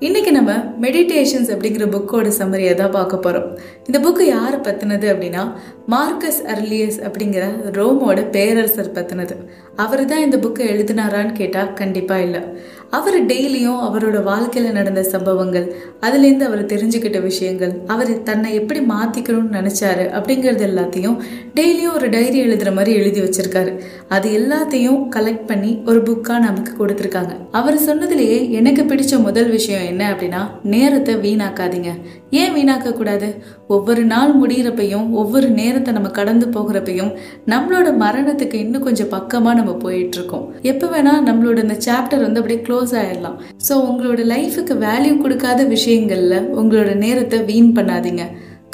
இன்னைக்கு நம்ம மெடிடேஷன்ஸ் அப்படிங்கிற புக்கோட சம்மரியை தான் பார்க்க போகிறோம் இந்த புக்கு யாரை பற்றினது அப்படின்னா மார்க்கஸ் அர்லியஸ் அப்படிங்கிற ரோமோட பேரரசர் பற்றினது அவர் தான் இந்த புக்கை எழுதினாரான்னு கேட்டால் கண்டிப்பாக இல்லை. அவர் டெய்லியும் அவரோட வாழ்க்கையில் நடந்த சம்பவங்கள் அதுலேருந்து அவர் தெரிஞ்சுக்கிட்ட விஷயங்கள் அவர் தன்னை எப்படி மாற்றிக்கணும்னு நினச்சாரு அப்படிங்கிறது எல்லாத்தையும் டெய்லியும் ஒரு டைரி எழுதுகிற மாதிரி எழுதி வச்சிருக்காரு. அது எல்லாத்தையும் கலெக்ட் பண்ணி ஒரு புக்காக நமக்கு கொடுத்துருக்காங்க. அவர் சொன்னதுலேயே எனக்கு பிடிச்ச முதல் விஷயம் என்ன அப்படின்னா நேரத்தை வீணாக்காதீங்க. ஏன் வீணாக்க கூடாது ஒவ்வொரு நாள் முடிகிறப்பையும் ஒவ்வொரு நேரத்தை நம்ம கடந்து போகிறப்பையும் நம்மளோட மரணத்துக்கு இன்னும் கொஞ்சம் பக்கமாக நம்ம போயிட்டு இருக்கோம் எப்போ வேணா நம்மளோட இந்த சாப்டர் வந்து அப்படியே க்ளோஸ் ஆயிடலாம். ஸோ உங்களோட லைஃபுக்கு வேல்யூ கொடுக்காத விஷயங்கள்ல உங்களோட நேரத்தை வீண் பண்ணாதீங்க.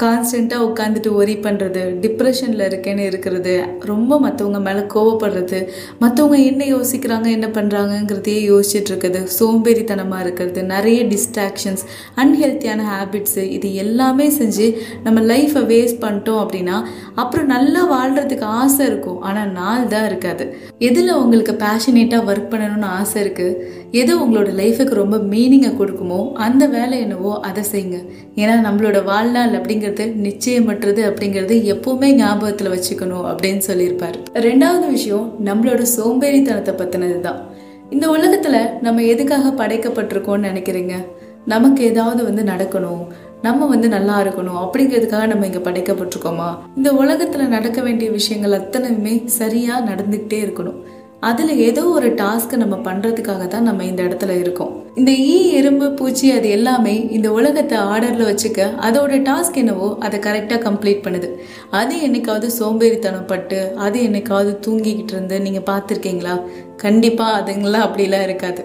கான்ஸ்டண்ட்டாக உட்காந்துட்டு ஒரி பண்ணுறது டிப்ரெஷனில் இருக்கேன்னு இருக்கிறது ரொம்ப மற்றவங்க மேலே கோவப்படுறது மற்றவங்க என்ன யோசிக்கிறாங்க என்ன பண்ணுறாங்கங்கிறதையே யோசிச்சுட்டு இருக்குது சோம்பேறித்தனமாக இருக்கிறது நிறைய டிஸ்ட்ராக்ஷன்ஸ் அன்ஹெல்த்தியான ஹேபிட்ஸு இது எல்லாமே செஞ்சு நம்ம லைஃப்பை வேஸ்ட் பண்ணிட்டோம் அப்படின்னா அப்புறம் நல்லா வாழ்கிறதுக்கு ஆசை இருக்கும் ஆனால் நாள் தான் இருக்காது. எதில் உங்களுக்கு பேஷனேட்டாக ஒர்க் பண்ணணும்னு ஆசை இருக்குது எது உங்களோட லைஃபுக்கு ரொம்ப மீனிங்கை கொடுக்குமோ அந்த வேலை என்னவோ அதை செய்யுங்க. ஏன்னா நம்மளோட வாழ்நாள் அப்படிங்கிறது நிச்சயமற்றது அப்படிங்கிறது எப்பவுமே ஞாபகத்தில் வச்சுக்கணும் அப்படின்னு சொல்லியிருப்பார். ரெண்டாவது விஷயம் நம்மளோட சோம்பேறித்தனத்தை பற்றினது தான் இந்த உலகத்தில் நம்ம எதுக்காக படைக்கப்பட்டிருக்கோம்னு நினைக்கிறீங்க? நமக்கு ஏதாவது வந்து நடக்கணும். நம்ம வந்து நல்லா இருக்கணும் அப்படிங்கிறதுக்காக நம்ம இங்கே படைக்கப்பட்டிருக்கோமா? இந்த உலகத்தில் நடக்க வேண்டிய விஷயங்கள் அத்தனையுமே சரியாக நடந்துக்கிட்டே இருக்கணும். அதில் ஏதோ ஒரு டாஸ்க்கை நம்ம பண்ணுறதுக்காக தான் நம்ம இந்த இடத்துல இருக்கோம். இந்த ஈ எறும்பு பூச்சி அது எல்லாமே இந்த உலகத்தை ஆர்டரில் வச்சுக்க அதோட டாஸ்க் என்னவோ அதை கரெக்டாக கம்ப்ளீட் பண்ணுது. அது என்னைக்காவது சோம்பேறித்தனப்பட்டு அது என்னைக்காவது தூங்கிக்கிட்டு இருந்து நீங்கள் பார்த்துருக்கீங்களா? கண்டிப்பாக அதுங்களாம் அப்படிலாம் இருக்காது.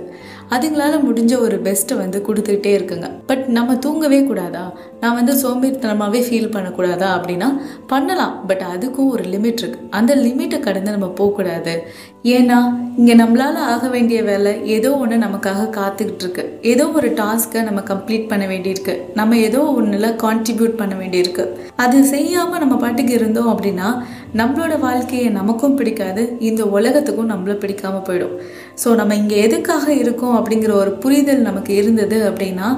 அதுங்களால முடிஞ்ச ஒரு பெஸ்ட்டை வந்து கொடுத்துக்கிட்டே இருக்குங்க. பட் நம்ம தூங்கவே கூடாதா? நான் வந்து சோம்பேறித்தனமாகவே ஃபீல் பண்ணக்கூடாதா அப்படின்னா பண்ணலாம். பட் அதுக்கும் ஒரு லிமிட் இருக்கு. அந்த லிமிட்டை கடந்து நம்ம போகக்கூடாது. ஏன்னா இங்கே நம்மளால் ஆக வேண்டிய வேலை ஏதோ ஒன்று நமக்காக காத்துக்கிட்டு இருக்கு ஏதோ ஒரு டாஸ்க்கை நம்ம கம்ப்ளீட் பண்ண வேண்டியிருக்கு. நம்ம ஏதோ ஒன்றில் கான்ட்ரிபியூட் பண்ண வேண்டியிருக்கு. அது செய்யாமல் நம்ம பாட்டுக்கு இருந்தோம் அப்படின்னா நம்மளோட வாழ்க்கையை நமக்கும் பிடிக்காது இந்த உலகத்துக்கும் நம்மளும் பிடிக்காம போயிடும். ஸோ நம்ம இங்கே எதுக்காக இருக்கோம் அப்படிங்கிற ஒரு புரிதல் நமக்கு இருந்தது அப்படின்னா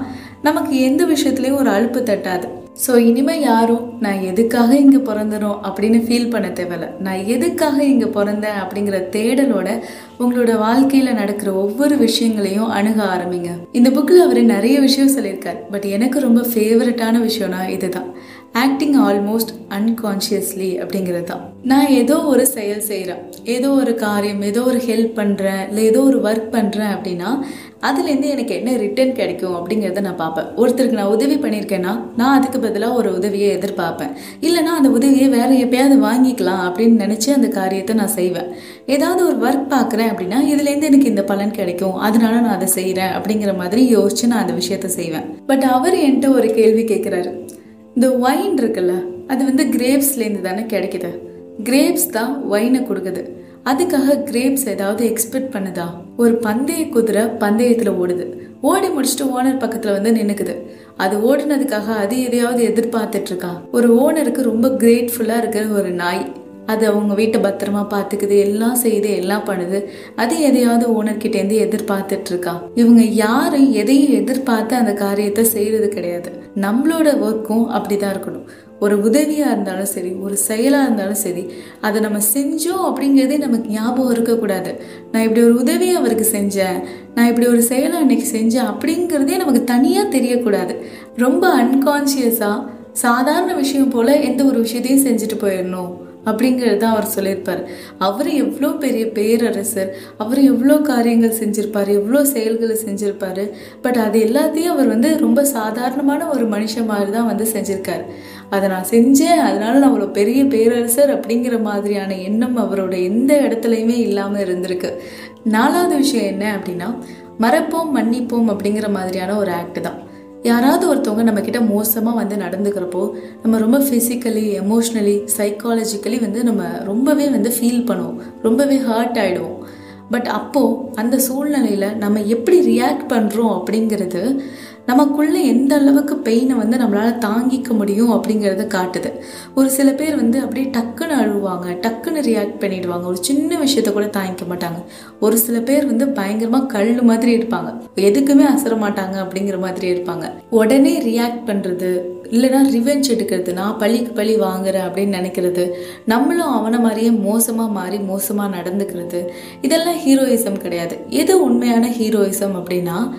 நமக்கு எந்த விஷயத்துலையும் ஒரு அழுப்பு தட்டாது. ஸோ இனிமேல் யாரும் நான் எதுக்காக இங்கே பிறந்தனோம் அப்படின்னு ஃபீல் பண்ண தேவையில்ல. நான் எதுக்காக இங்கே பிறந்தேன்? அப்படிங்கிற தேடலோட உங்களோட வாழ்க்கையில் நடக்கிற ஒவ்வொரு விஷயங்களையும் அணுக ஆரம்பிங்க. இந்த புக்கில் அவர் நிறைய விஷயம் சொல்லியிருக்கார். பட் எனக்கு ரொம்ப ஃபேவரட்டான விஷயம்னா இதுதான். ஆக்டிங் ஆல்மோஸ்ட் அன்கான்ஷியஸ்லி அப்படிங்கிறது தான். நான் ஏதோ ஒரு செயல் செய்கிறேன் ஏதோ ஒரு காரியம் ஏதோ ஒரு ஹெல்ப் பண்ணுறேன் இல்லை ஏதோ ஒரு ஒர்க் பண்ணுறேன் அப்படின்னா அதுலேருந்து எனக்கு என்ன ரிட்டர்ன் கிடைக்கும் அப்படிங்கிறத நான் பார்ப்பேன். ஒருத்தருக்கு நான் உதவி பண்ணியிருக்கேன்னா நான் அதுக்கு பதிலாக ஒரு உதவியை எதிர்பார்ப்பேன். இல்லைனா அந்த உதவியை வேற எப்பயாவது வாங்கிக்கலாம் அப்படின்னு நினச்சி அந்த காரியத்தை நான் செய்வேன். ஏதாவது ஒரு ஒர்க் பார்க்குறேன் அப்படின்னா இதுலேருந்து எனக்கு இந்த பலன் கிடைக்கும். அதனால நான் அதை செய்கிறேன் அப்படிங்கிற மாதிரி யோசிச்சு நான் அந்த விஷயத்த செய்வேன். பட் அவர் என்கிட்ட ஒரு கேள்வி கேட்குறாரு. இந்த ஒயின் இருக்குல்ல அது வந்து கிரேப்ஸ்லேருந்து தானே கிடைக்குது. கிரேப்ஸ் தான் ஒயினை கொடுக்குது. அதுக்காக கிரேப்ஸ் ஏதாவது எக்ஸ்பெக்ட் பண்ணுதா? ஒரு பந்தய குதிரை பந்தயத்தில் ஓடுது. ஓடி முடிச்சுட்டு ஓனர் பக்கத்தில் வந்து நின்றுக்குது அது ஓடினதுக்காக அது எதையாவது எதிர்பார்த்துட்டு இருக்கா ஒரு ஓனருக்கு ரொம்ப கிரேட்ஃபுல்லாக இருக்கிற ஒரு நாய். அது அவங்க வீட்டை பத்திரமா பார்த்துக்குது எல்லாம் செய்யுது எல்லாம் பண்ணுது. அது எதையாவது ஓனர்கிட்டேருந்து எதிர்பார்த்துட்டு இருக்கா இவங்க யாரும் எதையும் எதிர்பார்த்து அந்த காரியத்தை செய்யறது கிடையாது. நம்மளோட ஒர்க்கும் அப்படிதான் இருக்கணும். ஒரு உதவியாக இருந்தாலும் சரி ஒரு செயலாக இருந்தாலும் சரி அதை நம்ம செஞ்சோம் அப்படிங்கிறதே நமக்கு ஞாபகம் இருக்கக்கூடாது. நான் இப்படி ஒரு உதவியை அவருக்கு செஞ்சேன் நான் இப்படி ஒரு செயலை அன்னைக்கு செஞ்சேன் அப்படிங்கிறதே நமக்கு தனியாக தெரியக்கூடாது. ரொம்ப அன்கான்ஷியஸாக சாதாரண விஷயம் போல் எந்த ஒரு விஷயத்தையும் செஞ்சுட்டு போயிடணும் அப்படிங்கிறது தான் அவர் சொல்லியிருப்பார். அவர் எவ்வளோ பெரிய பேரரசர் அவர் எவ்வளோ காரியங்கள் செஞ்சுருப்பார் எவ்வளோ செயல்களை செஞ்சுருப்பாரு பட் அது எல்லாத்தையும் அவர் வந்து ரொம்ப சாதாரணமான ஒரு மனுஷன் மாதிரி தான் வந்து செஞ்சுருக்காரு. அதை நான் செஞ்சேன். அதனால நான் அவ்வளோ பெரிய பேரரசர் அப்படிங்கிற மாதிரியான எண்ணம் அவரோட எந்த இடத்துலையுமே இல்லாமல் இருந்திருக்கு. நாலாவது விஷயம் என்ன அப்படின்னா மறப்போம் மன்னிப்போம் அப்படிங்கிற மாதிரியான ஒரு ஆக்ட் தான். யாராவது ஒருத்தவங்க நம்மக்கிட்ட மோசமாக வந்து நடந்துக்கிறப்போ நம்ம ரொம்ப ஃபிசிக்கலி எமோஷ்னலி சைக்காலஜிக்கலி வந்து நம்ம ரொம்பவே வந்து ஃபீல் பண்ணுவோம். ரொம்பவே ஹர்ட் ஆகிடுவோம் பட் அப்போது அந்த சூழ்நிலையில் நம்ம எப்படி ரியாக்ட் பண்ணுறோம் அப்படிங்கிறது நமக்குள்ளே எந்த அளவுக்கு பெயினை வந்து நம்மளால் தாங்கிக்க முடியும் அப்படிங்கிறத காட்டுது. ஒரு சில பேர் வந்து அப்படியே டக்குன்னு அழுவாங்க டக்குன்னு ரியாக்ட் பண்ணிடுவாங்க. ஒரு சின்ன விஷயத்த கூட தாங்கிக்க மாட்டாங்க. ஒரு சில பேர் வந்து பயங்கரமாக கல் மாதிரி இருப்பாங்க. எதுக்குமே அசர மாட்டாங்க அப்படிங்கிற மாதிரி இருப்பாங்க. உடனே ரியாக்ட் பண்ணுறது இல்லைனா ரிவெஞ்ச் எடுக்கிறது. நான் பழிக்கு பழி வாங்குறேன் அப்படின்னு நினைக்கிறது. நம்மளும் அவனை மாதிரியே மோசமாக மாறி மோசமாக நடந்துக்கிறது. இதெல்லாம் ஹீரோயிசம் கிடையாது. எது உண்மையான ஹீரோயிசம் அப்படின்னா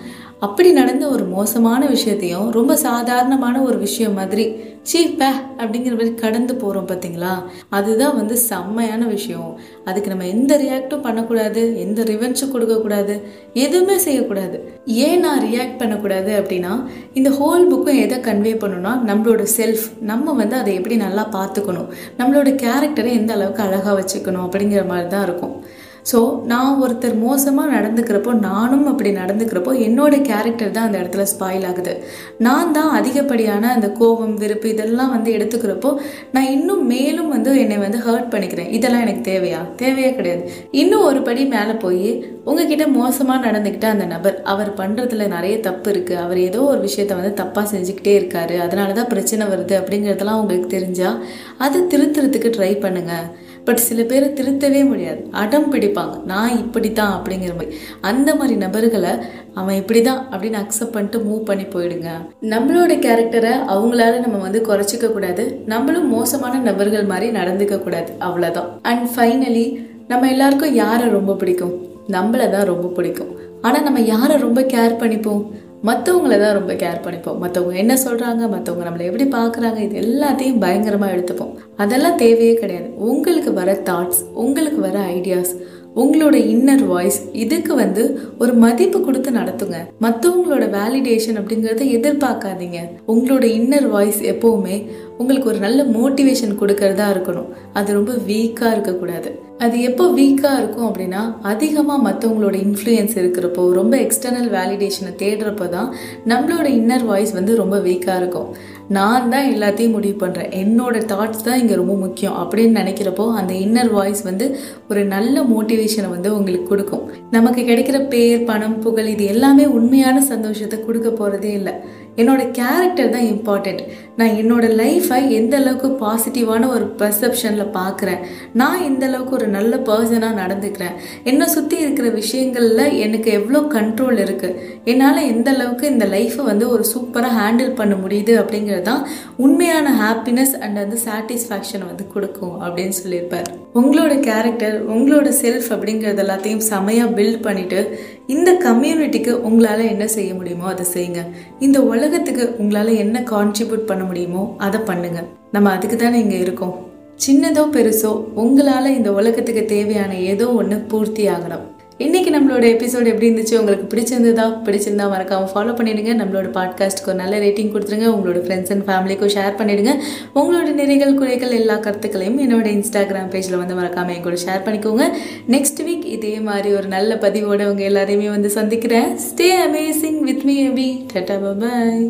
அப்படி நடந்த ஒரு மோசமான விஷயத்தையும் ரொம்ப சாதாரணமான ஒரு விஷயம் மாதிரி சீப்ப அப்படிங்கிற மாதிரி கடந்து போகிறோம் பார்த்தீங்களா அதுதான் வந்து செம்மையான விஷயம். அதுக்கு நம்ம எந்த ரியாக்டும் பண்ணக்கூடாது எந்த ரிவென்ஸும் கொடுக்கக்கூடாது எதுவுமே செய்யக்கூடாது. ஏன் நான் ரியாக்ட் பண்ணக்கூடாது அப்படின்னா இந்த ஹோல் புக்கும் எதை கன்வே பண்ணணும்னா நம்மளோட செல்ஃப் நம்ம வந்து அதை எப்படி நல்லா பார்த்துக்கணும் நம்மளோட கேரக்டரை எந்த அளவுக்கு அழகாக வச்சுக்கணும் அப்படிங்கிற மாதிரி தான் இருக்கும். ஸோ நான் ஒருத்தர் மோசமாக நடந்துக்கிறப்போ நானும் அப்படி நடந்துக்கிறப்போ என்னோடய கேரக்டர் தான் அந்த இடத்துல ஸ்பாயில் ஆகுது. நான் தான் அதிகப்படியான அந்த கோபம் வெறுப்பு இதெல்லாம் வந்து எடுத்துக்கிறப்போ நான் இன்னும் மேலும் வந்து என்னை வந்து ஹர்ட் பண்ணிக்கிறேன். இதெல்லாம் எனக்கு தேவையா? தேவையே கிடையாது. இன்னும் ஒரு படி மேலே போய் உங்ககிட்ட மோசமாக நடந்துக்கிட்ட அந்த நபர் அவர் பண்ணுறதுல நிறைய தப்பு இருக்குது அவர் ஏதோ ஒரு விஷயத்த வந்து தப்பாக செஞ்சுக்கிட்டே இருக்காரு. அதனால தான் பிரச்சனை வருது அப்படிங்கிறதெல்லாம் உங்களுக்கு தெரிஞ்சால் அதை திருத்துறதுக்கு ட்ரை பண்ணுங்கள் பட் சில பேரை திருத்தவே முடியாது. அடம் பிடிப்பாங்க. நான் இப்படி தான் அப்படிங்கிற மாதிரி. அந்த மாதிரி நபர்களை அவன் இப்படி தான் அப்படின்னு அக்செப்ட் பண்ணிட்டு மூவ் பண்ணி போயிடுங்க. நம்மளோட கேரக்டரை அவங்களால நம்ம வந்து குறைச்சிக்க கூடாது. நம்மளும் மோசமான நபர்கள் மாதிரி நடந்துக்க கூடாது. அவ்வளோதான் அண்ட் ஃபைனலி நம்ம எல்லாருக்கும் யாரை ரொம்ப பிடிக்கும்? நம்மளை தான் ரொம்ப பிடிக்கும். ஆனால் நம்ம யாரை ரொம்ப கேர் பண்ணிப்போம்? மற்றவங்கள தான் ரொம்ப கேர் பண்ணிப்போம். மற்றவங்க என்ன சொல்கிறாங்க மற்றவங்க நம்மளை எப்படி பார்க்குறாங்க இது எல்லாத்தையும் பயங்கரமாக எடுத்துப்போம். அதெல்லாம் தேவையே கிடையாது. உங்களுக்கு வர தாட்ஸ் உங்களுக்கு வர ஐடியாஸ் உங்களோட இன்னர் வாய்ஸ் இதுக்கு வந்து ஒரு மதிப்பு கொடுத்து நடத்துங்க. மற்றவங்களோட வேலிடேஷன் அப்படிங்கிறத எதிர்பார்க்காதீங்க. உங்களோட இன்னர் வாய்ஸ் எப்போவுமே உங்களுக்கு ஒரு நல்ல மோட்டிவேஷன் கொடுக்கறதா இருக்கணும். அது ரொம்ப வீக்காக இருக்கக்கூடாது. அது எப்போ வீக்காக இருக்கும் அப்படின்னா அதிகமாக மற்றவங்களோட இன்ஃப்ளூயன்ஸ் இருக்கிறப்போ ரொம்ப எக்ஸ்டர்னல் வேலிடேஷனை தேடுறப்போ தான் நம்மளோட இன்னர் வாய்ஸ் வந்து ரொம்ப வீக்காக இருக்கும். நான் தான் எல்லாத்தையும் முடிவு பண்ணுறேன் என்னோட தாட்ஸ் தான் இங்கே ரொம்ப முக்கியம் அப்படின்னு நினைக்கிறப்போ அந்த இன்னர் வாய்ஸ் வந்து ஒரு நல்ல மோட்டிவேஷனை வந்து உங்களுக்கு கொடுக்கும். நமக்கு கிடைக்கிற பேர் பணம் புகழ் இது எல்லாமே உண்மையான சந்தோஷத்தை கொடுக்க போகிறதே இல்லை. என்னோட கேரக்டர் தான் இம்பார்ட்டண்ட் நான் என்னோட லைஃப்பை எந்த அளவுக்கு பாசிட்டிவான ஒரு பர்செப்ஷனில் பார்க்குறேன் நான் எந்த அளவுக்கு ஒரு நல்ல பர்சனாக நடந்துக்கிறேன். என்னை சுற்றி இருக்கிற விஷயங்களில் எனக்கு எவ்வளோ கண்ட்ரோல் இருக்குது என்னால் எந்த அளவுக்கு இந்த லைஃப்பை வந்து ஒரு சூப்பராக ஹேண்டில் பண்ண முடியுது அப்படிங்கிறது தான் உண்மையான ஹாப்பினஸ் அண்ட் வந்து சாட்டிஸ்ஃபேக்ஷன் வந்து கொடுக்கும் அப்படின்னு சொல்லியிருப்பார். உங்களோட கேரக்டர் உங்களோட செல்ஃப் அப்படிங்கிறது எல்லாத்தையும் செமையாக பில்ட் பண்ணிவிட்டு இந்த கம்யூனிட்டிக்கு உங்களால் என்ன செய்ய முடியுமோ அதை செய்யுங்க. இந்த உலகத்துக்கு உங்களால் என்ன கான்ட்ரிபியூட் பண்ண முடியுமோ அதை பண்ணுங்க. நம்ம அதுக்கு தானே இங்கே இருக்கோம். சின்னதோ பெருசோ உங்களால் இந்த உலகத்துக்கு தேவையான ஏதோ ஒன்று பூர்த்தி ஆகணும். இன்னைக்கு நம்மளோட எபிசோடு எப்படி இருந்துச்சு? உங்களுக்கு பிடிச்சிருந்ததா? பிடிச்சிருந்தா மறக்காமல் ஃபாலோ பண்ணிவிடுங்க நம்மளோட பாட்காஸ்ட்டுக்கு ஒரு நல்ல ரேட்டிங் கொடுத்துருங்க. உங்களோட ஃப்ரெண்ட்ஸ் அண்ட் ஃபேமிலிக்கும் ஷேர் பண்ணிடுங்க. உங்களோட நிறைகள் குறைகள் எல்லா கருத்துக்களையும் என்னோட இன்ஸ்டாகிராம் பேஜில் வந்து மறக்காமல் என் கூட ஷேர் பண்ணிக்கோங்க. நெக்ஸ்ட் வீக் இதே மாதிரி ஒரு நல்ல பதிவோடு உங்கள் எல்லாரையுமே வந்து சந்திக்கிறேன். Stay amazing with me Abhi tata bye